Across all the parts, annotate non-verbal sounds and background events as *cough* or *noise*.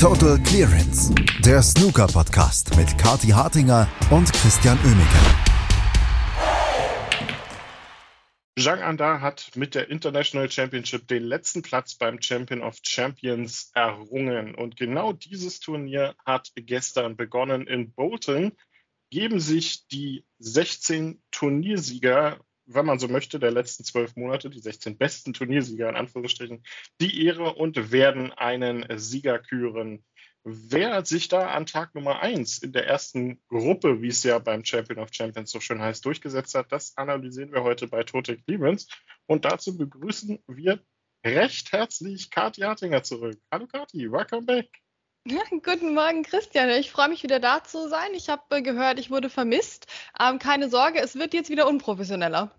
Total Clearance, der Snooker-Podcast mit Kati Hartinger und Christian Oemeke. Zhang Anda hat mit der International Championship den letzten Platz beim Champion of Champions errungen. Und genau dieses Turnier hat gestern begonnen in Bolton. Geben sich die 16 Turniersieger wenn man so möchte, der letzten zwölf Monate, die 16 besten Turniersieger in Anführungsstrichen, die Ehre und werden einen Sieger küren. Wer sich da an Tag Nummer eins in der ersten Gruppe, wie es ja beim Champion of Champions so schön heißt, durchgesetzt hat, das analysieren wir heute bei Tote Clemens. Und dazu begrüßen wir recht herzlich Kathi Hartinger zurück. Hallo Kathi, welcome back. Ja, *laughs* guten Morgen, Christian. Ich freue mich wieder da zu sein. Ich habe gehört, ich wurde vermisst. Ähm, keine Sorge, es wird jetzt wieder unprofessioneller.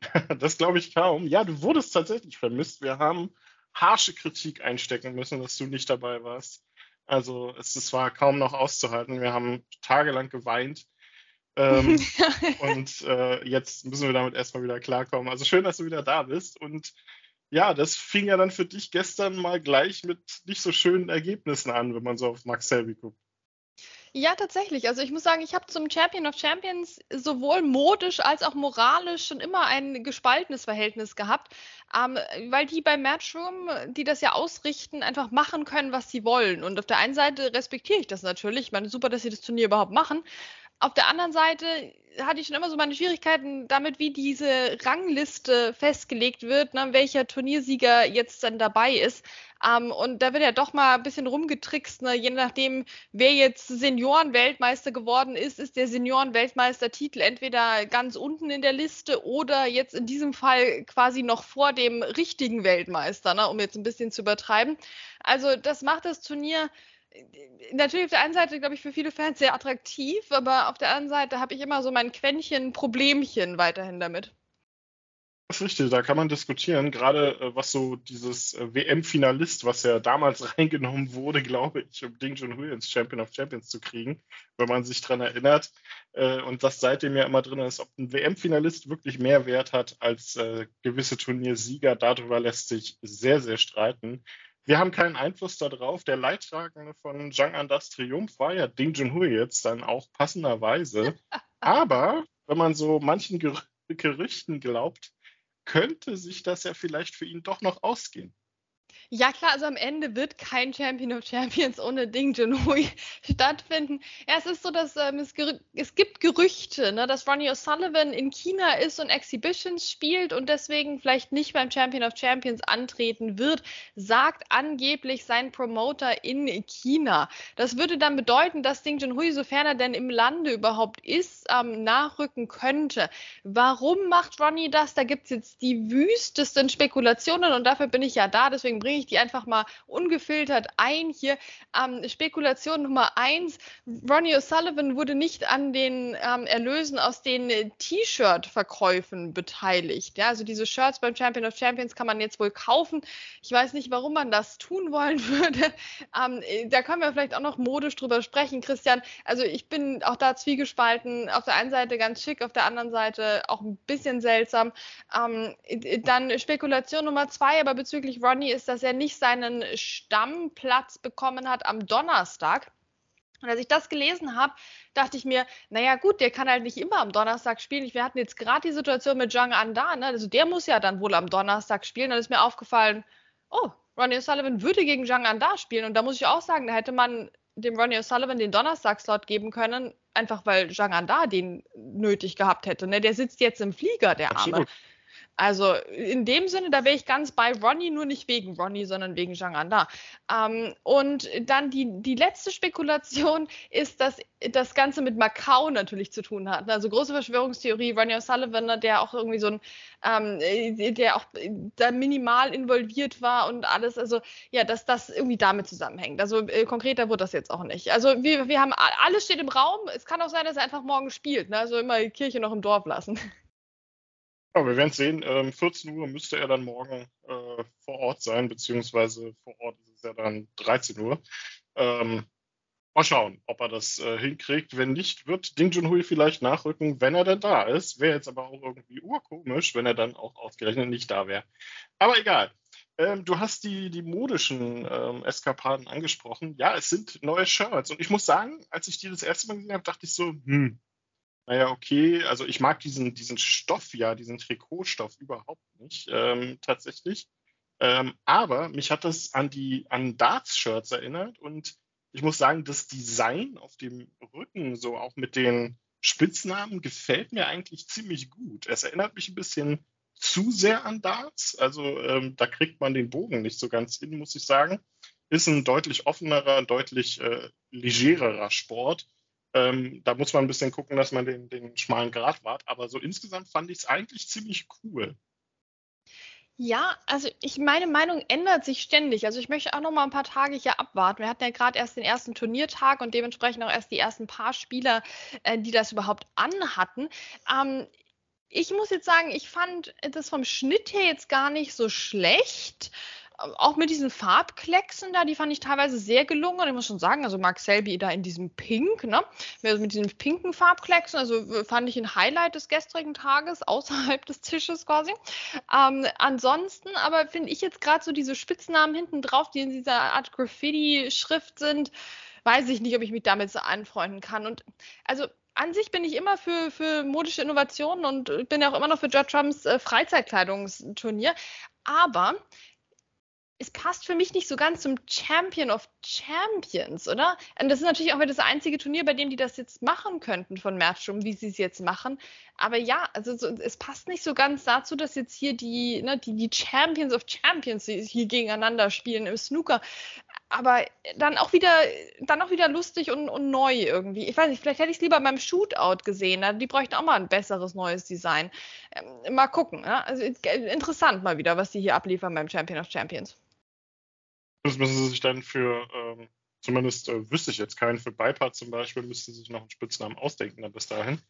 *laughs* das glaube ich kaum. Ja, du wurdest tatsächlich vermisst. Wir haben harsche Kritik einstecken müssen, dass du nicht dabei warst. Also es, es war kaum noch auszuhalten. Wir haben tagelang geweint. Ähm, *laughs* und äh, jetzt müssen wir damit erstmal wieder klarkommen. Also schön, dass du wieder da bist. Und ja, das fing ja dann für dich gestern mal gleich mit nicht so schönen Ergebnissen an, wenn man so auf Max Selby guckt. Ja, tatsächlich. Also ich muss sagen, ich habe zum Champion of Champions sowohl modisch als auch moralisch schon immer ein gespaltenes Verhältnis gehabt, ähm, weil die bei Matchroom, die das ja ausrichten, einfach machen können, was sie wollen. Und auf der einen Seite respektiere ich das natürlich. Ich meine, super, dass sie das Turnier überhaupt machen. Auf der anderen Seite hatte ich schon immer so meine Schwierigkeiten damit, wie diese Rangliste festgelegt wird, ne, welcher Turniersieger jetzt dann dabei ist. Ähm, und da wird ja doch mal ein bisschen rumgetrickst, ne, je nachdem, wer jetzt Senioren-Weltmeister geworden ist, ist der Senioren-Weltmeistertitel entweder ganz unten in der Liste oder jetzt in diesem Fall quasi noch vor dem richtigen Weltmeister, ne, um jetzt ein bisschen zu übertreiben. Also das macht das Turnier natürlich auf der einen Seite, glaube ich, für viele Fans sehr attraktiv, aber auf der anderen Seite habe ich immer so mein Quäntchen, Problemchen weiterhin damit. Das ist richtig, da kann man diskutieren, gerade äh, was so dieses äh, WM-Finalist, was ja damals *laughs* reingenommen wurde, glaube ich, um Ding Junhui ins Champion of Champions zu kriegen, wenn man sich daran erinnert. Äh, und das seitdem ja immer drin ist, ob ein WM-Finalist wirklich mehr Wert hat als gewisse Turniersieger, darüber lässt sich sehr, sehr streiten. Wir haben keinen Einfluss darauf. Der Leidtragende von Zhang Andas Triumph war ja Ding Junhui jetzt dann auch passenderweise. *laughs* Aber wenn man so manchen Gerüchten glaubt, könnte sich das ja vielleicht für ihn doch noch ausgehen. Ja, klar, also am Ende wird kein Champion of Champions ohne Ding Junhui *laughs* stattfinden. Ja, es ist so, dass ähm, es, es, gibt Gerüchte, ne, dass Ronnie O'Sullivan in China ist und Exhibitions spielt und deswegen vielleicht nicht beim Champion of Champions antreten wird, sagt angeblich sein Promoter in China. Das würde dann bedeuten, dass Ding Junhui, sofern er denn im Lande überhaupt ist, ähm, nachrücken könnte. Warum macht Ronnie das? Da gibt es jetzt die wüstesten Spekulationen und dafür bin ich ja da, deswegen bringe ich die einfach mal ungefiltert ein hier. Ähm, Spekulation Nummer eins. Ronnie O'Sullivan wurde nicht an den ähm, Erlösen aus den T-Shirt-Verkäufen beteiligt. Ja, also diese Shirts beim Champion of Champions kann man jetzt wohl kaufen. Ich weiß nicht, warum man das tun wollen *laughs* würde. Ähm, da können wir vielleicht auch noch modisch drüber sprechen, Christian. Also ich bin auch da zwiegespalten. Auf der einen Seite ganz schick, auf der anderen Seite auch ein bisschen seltsam. Ähm, dann Spekulation Nummer zwei, aber bezüglich Ronnie ist, dass er nicht seinen Stammplatz bekommen hat am Donnerstag. Und als ich das gelesen habe, dachte ich mir, naja gut, der kann halt nicht immer am Donnerstag spielen. Wir hatten jetzt gerade die Situation mit Zhang Anda, ne? also der muss ja dann wohl am Donnerstag spielen. Dann ist mir aufgefallen, oh, Ronnie O'Sullivan würde gegen Zhang Anda spielen. Und da muss ich auch sagen, da hätte man dem Ronnie O'Sullivan den Donnerstag-Slot geben können, einfach weil Zhang Anda den nötig gehabt hätte. Ne? Der sitzt jetzt im Flieger, der Arme. Also in dem Sinne, da wäre ich ganz bei Ronnie, nur nicht wegen Ronnie, sondern wegen Zhang Anda. Ähm, und dann die, die letzte Spekulation *laughs* ist, dass das Ganze mit Macau natürlich zu tun hat. Also große Verschwörungstheorie, Ronnie O'Sullivan, ne, der auch irgendwie so ein, ähm, äh, der auch da minimal involviert war und alles. Also ja, dass das irgendwie damit zusammenhängt. Also äh, konkreter wird das jetzt auch nicht. Also wir, wir haben, alles steht im Raum. Es kann auch sein, dass er einfach morgen spielt. Ne? Also immer die Kirche noch im Dorf lassen. *laughs* Ja, wir werden sehen. Ähm, 14 Uhr müsste er dann morgen äh, vor Ort sein, beziehungsweise vor Ort ist es ja dann 13 Uhr. Ähm, mal schauen, ob er das äh, hinkriegt. Wenn nicht, wird Ding Junhui vielleicht nachrücken, wenn er denn da ist. Wäre jetzt aber auch irgendwie urkomisch, wenn er dann auch ausgerechnet nicht da wäre. Aber egal. Ähm, du hast die, die modischen ähm, Eskapaden angesprochen. Ja, es sind neue Shirts. Und ich muss sagen, als ich die das erste Mal gesehen habe, dachte ich so, hm, naja, okay, also ich mag diesen, diesen Stoff ja, diesen Trikotstoff überhaupt nicht, ähm, tatsächlich. Ähm, aber mich hat das an die an Darts-Shirts erinnert und ich muss sagen, das Design auf dem Rücken, so auch mit den Spitznamen, gefällt mir eigentlich ziemlich gut. Es erinnert mich ein bisschen zu sehr an Darts. Also ähm, da kriegt man den Bogen nicht so ganz hin, muss ich sagen. Ist ein deutlich offenerer, deutlich äh, legererer Sport. Ähm, da muss man ein bisschen gucken, dass man den, den schmalen Grat wahrt. Aber so insgesamt fand ich es eigentlich ziemlich cool. Ja, also ich meine Meinung ändert sich ständig. Also ich möchte auch noch mal ein paar Tage hier abwarten. Wir hatten ja gerade erst den ersten Turniertag und dementsprechend auch erst die ersten paar Spieler, äh, die das überhaupt anhatten. Ähm, ich muss jetzt sagen, ich fand das vom Schnitt her jetzt gar nicht so schlecht. Auch mit diesen Farbklecksen da, die fand ich teilweise sehr gelungen. Und ich muss schon sagen, also Mark Selby da in diesem Pink, ne? Mit diesen pinken Farbklecksen, also fand ich ein Highlight des gestrigen Tages, *laughs* außerhalb des Tisches quasi. Ähm, ansonsten aber finde ich jetzt gerade so diese Spitznamen hinten drauf, die in dieser Art Graffiti-Schrift sind, weiß ich nicht, ob ich mich damit so anfreunden kann. Und also an sich bin ich immer für, für modische Innovationen und bin ja auch immer noch für George Trumps äh, Freizeitkleidungsturnier. Aber es passt für mich nicht so ganz zum Champion of Champions, oder? Und das ist natürlich auch wieder das einzige Turnier, bei dem die das jetzt machen könnten von Matchroom, wie sie es jetzt machen. Aber ja, also so, es passt nicht so ganz dazu, dass jetzt hier die, ne, die, die Champions of Champions hier gegeneinander spielen im Snooker. Aber dann auch wieder, dann auch wieder lustig und, und neu irgendwie. Ich weiß nicht, vielleicht hätte ich es lieber beim Shootout gesehen. Die bräuchten auch mal ein besseres neues Design. Ähm, mal gucken. Ja? Also interessant mal wieder, was die hier abliefern beim Champion of Champions. Das müssen sie sich dann für, ähm, zumindest äh, wüsste ich jetzt keinen, für Bipart zum Beispiel, müssten sie sich noch einen Spitznamen ausdenken dann bis dahin.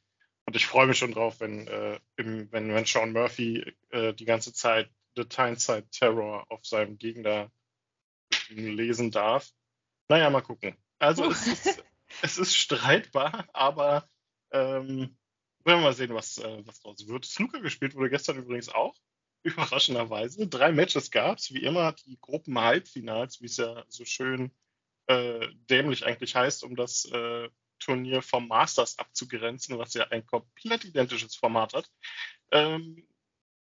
Und ich freue mich schon drauf, wenn, äh, im, wenn, wenn Sean Murphy äh, die ganze Zeit The Tyneside Terror auf seinem Gegner lesen darf. Naja, mal gucken. Also es ist, *laughs* es ist streitbar, aber ähm, werden wir mal sehen, was, äh, was draus wird. Snooker gespielt wurde gestern übrigens auch *laughs* überraschenderweise. Drei Matches gab es, wie immer die Gruppen-Halbfinals, wie es ja so schön äh, dämlich eigentlich heißt, um das äh, Turnier vom Masters abzugrenzen, was ja ein komplett identisches Format hat. Ähm,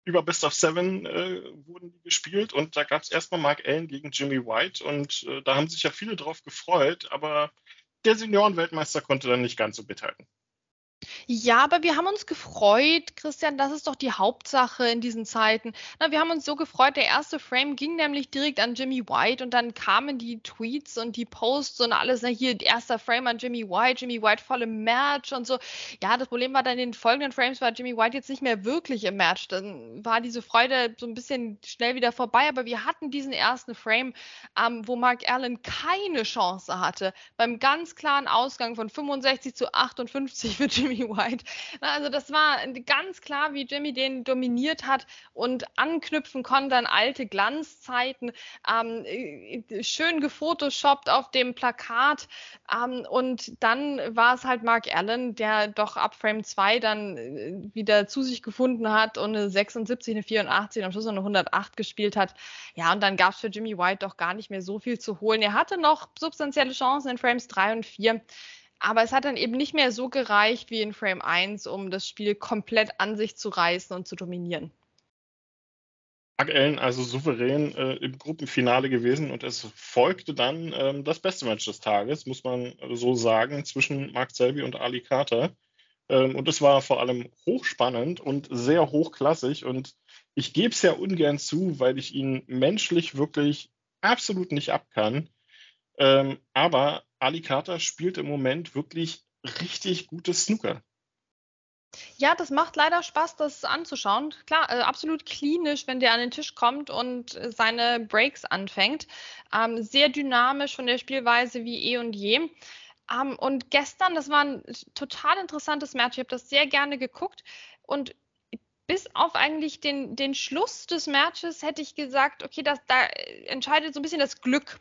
über Best of Seven äh, wurden die gespielt und da gab es erstmal Mark Allen gegen Jimmy White und äh, da haben sich ja viele drauf gefreut, aber der Seniorenweltmeister konnte dann nicht ganz so mithalten. Ja, aber wir haben uns gefreut, Christian, das ist doch die Hauptsache in diesen Zeiten. Na, wir haben uns so gefreut, der erste Frame ging nämlich direkt an Jimmy White und dann kamen die Tweets und die Posts und alles, na hier, erster Frame an Jimmy White, Jimmy White voll im Match und so. Ja, das Problem war dann in den folgenden Frames war Jimmy White jetzt nicht mehr wirklich im Match. Dann war diese Freude so ein bisschen schnell wieder vorbei, aber wir hatten diesen ersten Frame, ähm, wo Mark Allen keine Chance hatte, beim ganz klaren Ausgang von 65 zu 58 *laughs* für Jimmy Jimmy White. Also das war ganz klar, wie Jimmy den dominiert hat und anknüpfen konnte an alte Glanzzeiten. Ähm, äh, schön gefotoshoppt auf dem Plakat. Ähm, und dann war es halt Mark Allen, der doch ab Frame 2 dann äh, wieder zu sich gefunden hat und eine 76, eine 84 und am Schluss noch eine 108 gespielt hat. Ja, und dann gab es für Jimmy White doch gar nicht mehr so viel zu holen. Er hatte noch substanzielle Chancen in Frames 3 und 4. Aber es hat dann eben nicht mehr so gereicht wie in Frame 1, um das Spiel komplett an sich zu reißen und zu dominieren. Mark Allen also souverän äh, im Gruppenfinale gewesen und es folgte dann ähm, das beste Match des Tages, muss man so sagen, zwischen Mark Selby und Ali Carter. Ähm, und es war vor allem hochspannend und sehr hochklassig und ich gebe es ja ungern zu, weil ich ihn menschlich wirklich absolut nicht abkann. Ähm, aber Ali Carter spielt im Moment wirklich richtig gutes Snooker. Ja, das macht leider Spaß, das anzuschauen. Klar, äh, absolut klinisch, wenn der an den Tisch kommt und seine Breaks anfängt. Ähm, sehr dynamisch von der Spielweise wie eh und je. Ähm, und gestern, das war ein total interessantes Match. Ich habe das sehr gerne geguckt. Und bis auf eigentlich den, den Schluss des Matches hätte ich gesagt, okay, das, da entscheidet so ein bisschen das Glück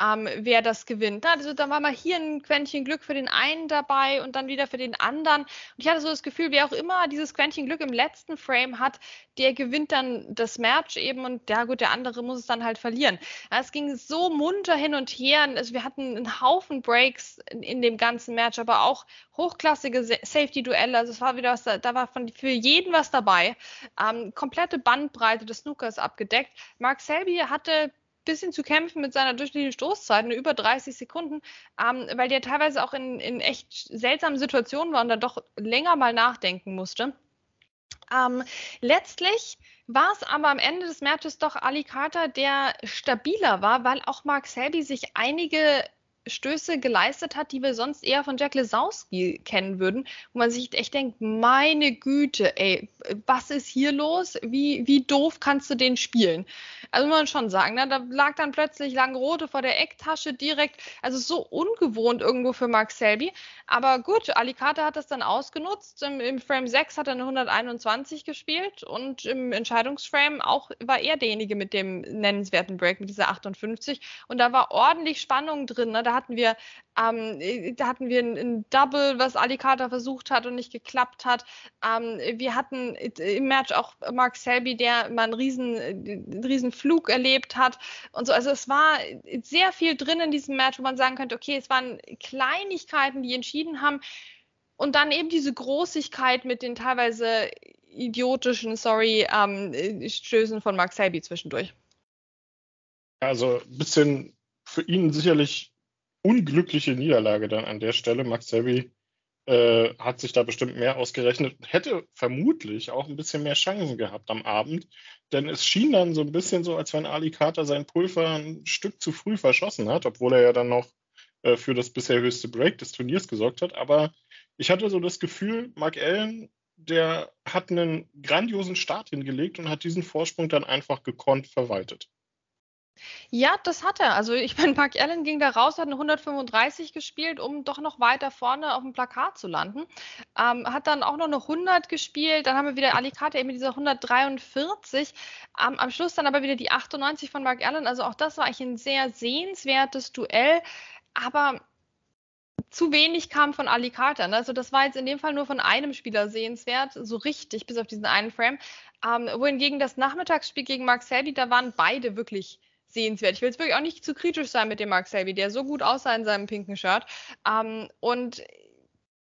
ähm, wer das gewinnt. Also da war mal hier ein Quäntchen Glück für den einen dabei und dann wieder für den anderen. Und ich hatte so das Gefühl, wer auch immer dieses Quäntchen Glück im letzten Frame hat, der gewinnt dann das Match eben und ja gut, der andere muss es dann halt verlieren. Es ging so munter hin und her. Also wir hatten einen Haufen Breaks in, in dem ganzen Match, aber auch hochklassige Safety-Duelle. Also es war wieder was, da, da war von, für jeden was dabei. Ähm, komplette Bandbreite des Snookers abgedeckt. Mark Selby hatte bisschen zu kämpfen mit seiner durchschnittlichen Stoßzeit, nur über 30 Sekunden, ähm, weil der teilweise auch in, in echt seltsamen Situationen war und dann doch länger mal nachdenken musste. Ähm, letztlich war es aber am Ende des Matches doch Ali Carter, der stabiler war, weil auch Mark Selby sich einige Stöße geleistet hat, die wir sonst eher von Jack Lesowski kennen würden, wo man sich echt denkt, meine Güte, ey, was ist hier los? Wie, wie doof kannst du den spielen? Also muss man schon sagen, ne? da lag dann plötzlich Langrote vor der Ecktasche direkt, also so ungewohnt irgendwo für Mark Selby. Aber gut, Alicante hat das dann ausgenutzt. Im, Im, Frame 6 hat er eine 121 gespielt und im Entscheidungsframe auch war er derjenige mit dem nennenswerten Break, mit dieser 58. Und da war ordentlich Spannung drin. Ne? Da hatten wir, ähm, da hatten wir ein, ein, Double, was Alicata versucht hat und nicht geklappt hat. Ähm, wir hatten im Match auch Mark Selby, der mal einen riesen, einen riesen Flug erlebt hat und so. Also es war sehr viel drin in diesem Match, wo man sagen könnte, okay, es waren Kleinigkeiten, die entschieden haben. Und dann eben diese Großigkeit mit den teilweise idiotischen, sorry, ähm, Stößen von Mark Selby zwischendurch. Also ein bisschen für ihn sicherlich unglückliche Niederlage dann an der Stelle. Max Selby äh, hat sich da bestimmt mehr ausgerechnet, hätte vermutlich auch ein bisschen mehr Chancen gehabt am Abend, denn es schien dann so ein bisschen so, als wenn Ali Carter sein Pulver ein Stück zu früh verschossen hat, obwohl er ja dann noch äh, für das bisher höchste Break des Turniers gesorgt hat. Aber ich hatte so das Gefühl, Mark Allen, der hat einen grandiosen Start hingelegt und hat diesen Vorsprung dann einfach gekonnt verwaltet. Ja, das hat er. Also ich meine, Mark Allen ging da raus, hat eine 135 gespielt, um doch noch weiter vorne auf dem Plakat zu landen. Ähm, hat dann auch noch eine 100 gespielt. Dann haben wir wieder Alicante eben mit dieser 143. Ähm, am Schluss dann aber wieder die 98 von Mark Allen. Also auch das war eigentlich ein sehr sehenswertes Duell. Aber zu wenig kam von Alicante. Ne? Also das war jetzt in dem Fall nur von einem Spieler sehenswert, so richtig, bis auf diesen einen Frame. Ähm, wohingegen das Nachmittagsspiel gegen Mark Selby, da waren beide wirklich sehenswert. Ich will jetzt wirklich auch nicht zu kritisch sein mit dem Mark Selby, der so gut aussah in seinem pinken Shirt. Ähm, und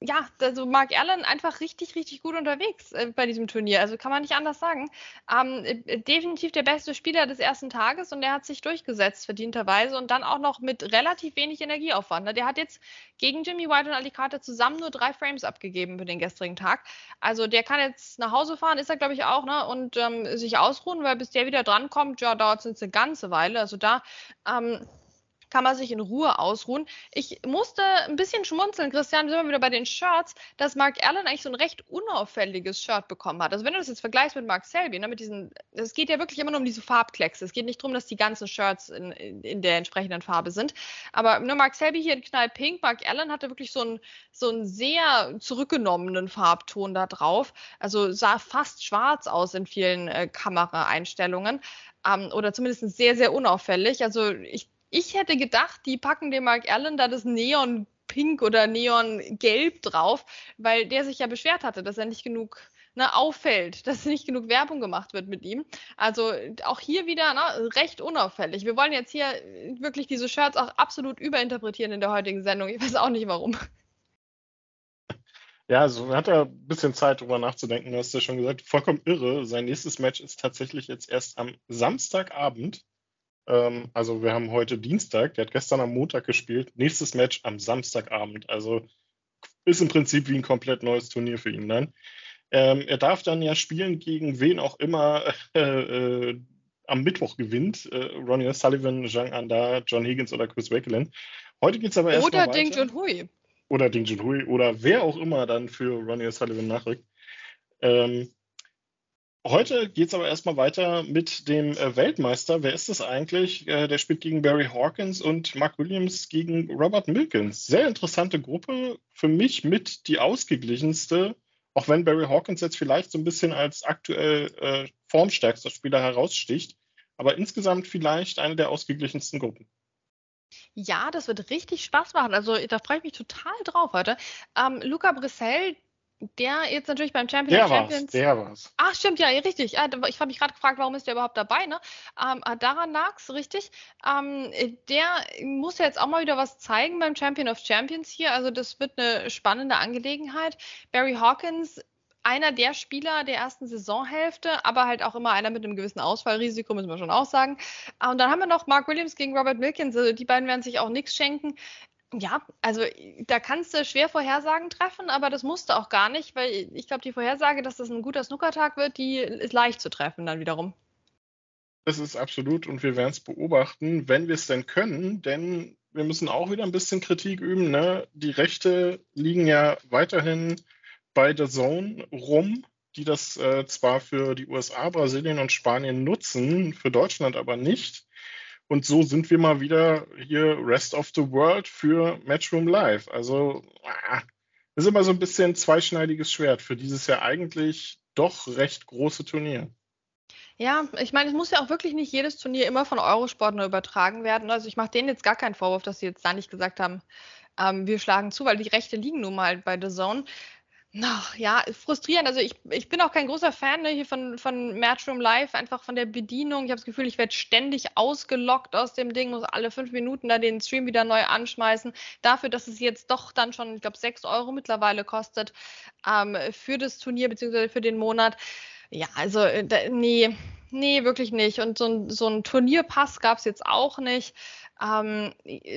ja, also Mark Allen einfach richtig, richtig gut unterwegs äh, bei diesem Turnier. Also kann man nicht anders sagen. Ähm, äh, definitiv der beste Spieler des ersten Tages und der hat sich durchgesetzt, verdienterweise und dann auch noch mit relativ wenig Energieaufwand. Ne? Der hat jetzt gegen Jimmy White und Alicante zusammen nur drei Frames abgegeben für den gestrigen Tag. Also der kann jetzt nach Hause fahren, ist er glaube ich auch, ne? Und ähm, sich ausruhen, weil bis der wieder drankommt, ja, dauert es eine ganze Weile. Also da ähm, kann man sich in Ruhe ausruhen. Ich musste ein bisschen schmunzeln, Christian, sind wir wieder bei den Shirts, dass Mark Allen eigentlich so ein recht unauffälliges Shirt bekommen hat. Also wenn du das jetzt vergleichst mit Mark Selby, ne, mit diesen, es geht ja wirklich immer nur um diese Farbklecks. Es geht nicht darum, dass die ganzen Shirts in, in, in der entsprechenden Farbe sind. Aber nur Mark Selby hier in knallpink, Mark Allen hatte wirklich so einen, so einen sehr zurückgenommenen Farbton da drauf. Also sah fast schwarz aus in vielen äh, Kameraeinstellungen. Ähm, oder zumindest sehr, sehr unauffällig. Also ich ich hätte gedacht, die packen dem Mark Allen da das Neon Pink oder Neon Gelb drauf, weil der sich ja beschwert hatte, dass er nicht genug ne, auffällt, *laughs* dass nicht genug Werbung gemacht wird mit ihm. Also auch hier wieder ne, recht unauffällig. Wir wollen jetzt hier wirklich diese Shirts auch absolut überinterpretieren in der heutigen Sendung. Ich weiß auch nicht warum. Ja, also hat er ein bisschen Zeit, darüber nachzudenken. Du hast ja schon gesagt, vollkommen irre. Sein nächstes Match ist tatsächlich jetzt erst am Samstagabend. Ähm, also wir haben heute Dienstag, der hat gestern am Montag gespielt. Nächstes Match am Samstagabend. Also ist im Prinzip wie ein komplett neues Turnier für ihn dann. Ähm, er darf dann ja spielen gegen wen auch immer *laughs* äh, äh, am Mittwoch gewinnt. Äh, Ronnie Sullivan, Zhang Anda, John Higgins oder Chris Wakelin. Heute geht es aber erst Oder Ding Junhui. Oder Ding Junhui oder wer auch immer dann für Ronnie Sullivan nachrückt. Ähm, Heute geht es aber erstmal weiter mit dem äh, Weltmeister. Wer ist das eigentlich? Äh, der spielt gegen Barry Hawkins und Mark Williams gegen Robert Milkins. Sehr interessante Gruppe. Für mich mit die ausgeglichenste, auch wenn Barry Hawkins jetzt vielleicht so ein bisschen als aktuell äh, formstärkster Spieler heraussticht. Aber insgesamt vielleicht eine der ausgeglichensten Gruppen. Ja, das wird richtig Spaß machen. Also da freue ich mich total drauf heute. Ähm, Luca Brissell, der jetzt natürlich beim Champion der Champions. War's, der war's. Ach, stimmt, ja, richtig. Ja, ich habe mich gerade gefragt, warum ist der überhaupt dabei, ne? Ähm, daran lag's, richtig. Ähm, der muss ja jetzt auch mal wieder was zeigen beim Champion of Champions hier. Also das wird eine spannende Angelegenheit. Barry Hawkins einer der Spieler der ersten Saisonhälfte, aber halt auch immer einer mit einem gewissen Ausfallrisiko, müssen wir schon auch sagen. Und dann haben wir noch Mark Williams gegen Robert Wilkins. Also die beiden werden sich auch nichts schenken. Ja, also da kannst du schwer Vorhersagen treffen, aber das musste auch gar nicht, weil ich glaube, die Vorhersage, dass das ein guter Snookertag wird, die ist leicht zu treffen dann wiederum. Das ist absolut und wir werden es beobachten, wenn wir es denn können, denn wir müssen auch wieder ein bisschen Kritik üben. Ne? Die Rechte liegen ja weiterhin bei The Zone rum, die das äh, zwar für die USA, Brasilien und Spanien nutzen, für Deutschland aber nicht. Und so sind wir mal wieder hier Rest of the World für Matchroom Live. Also ah, ist immer so ein bisschen zweischneidiges Schwert für dieses ja eigentlich doch recht große Turnier. Ja, ich meine, es muss ja auch wirklich nicht jedes Turnier immer von Eurosport nur übertragen werden. Also ich mache denen jetzt gar keinen Vorwurf, dass sie jetzt da nicht gesagt haben, ähm, wir schlagen zu, weil die Rechte liegen nun mal bei The Zone. Ach, ja, frustrierend. Also ich, ich bin auch kein großer Fan ne, hier von, von Matchroom Live, einfach von der Bedienung. Ich habe das Gefühl, ich werde ständig ausgelockt aus dem Ding, muss alle fünf Minuten da den Stream wieder neu anschmeißen. Dafür, dass es jetzt doch dann schon, ich glaube, sechs Euro mittlerweile kostet ähm, für das Turnier beziehungsweise für den Monat. Ja, also äh, da, nee, nee, wirklich nicht. Und so ein, so ein Turnierpass gab es jetzt auch nicht ähm,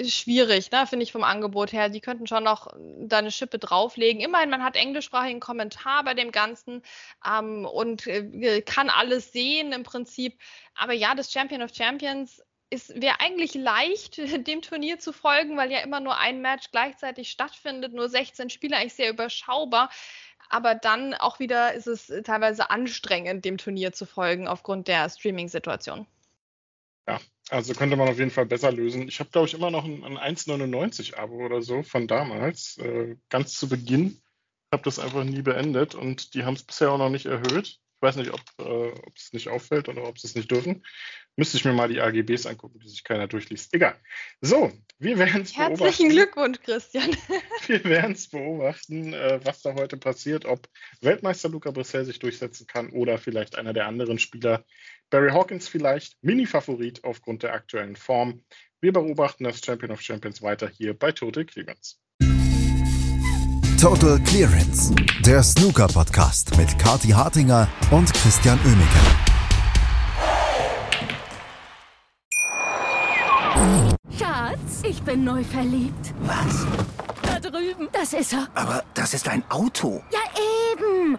schwierig, ne, finde ich vom Angebot her. Die könnten schon noch da eine Schippe drauflegen. Immerhin, man hat englischsprachigen Kommentar bei dem Ganzen ähm, und äh, kann alles sehen im Prinzip. Aber ja, das Champion of Champions wäre eigentlich leicht, *laughs* dem Turnier zu folgen, weil ja immer nur ein Match gleichzeitig stattfindet, nur 16 Spieler, eigentlich sehr überschaubar. Aber dann auch wieder ist es teilweise anstrengend, dem Turnier zu folgen aufgrund der Streaming-Situation. Ja, also könnte man auf jeden Fall besser lösen. Ich habe, glaube ich, immer noch ein, ein 1,99-Abo oder so von damals, äh, ganz zu Beginn. Habe das einfach nie beendet und die haben es bisher auch noch nicht erhöht. Ich weiß nicht, ob äh, es nicht auffällt oder ob sie es nicht dürfen. Müsste ich mir mal die AGBs angucken, die sich keiner durchliest. Egal. So, wir werden es beobachten. Herzlichen Glückwunsch, Christian. *laughs* wir werden es beobachten, äh, was da heute passiert, ob Weltmeister Luca Brissell sich durchsetzen kann oder vielleicht einer der anderen Spieler. Barry Hawkins vielleicht, Mini-Favorit aufgrund der aktuellen Form. Wir beobachten das Champion of Champions weiter hier bei Total Clearance. Total Clearance, der Snooker-Podcast mit Kati Hartinger und Christian Oemeke. Schatz, ich bin neu verliebt. Was? Da drüben. Das ist er. Aber das ist ein Auto. Ja.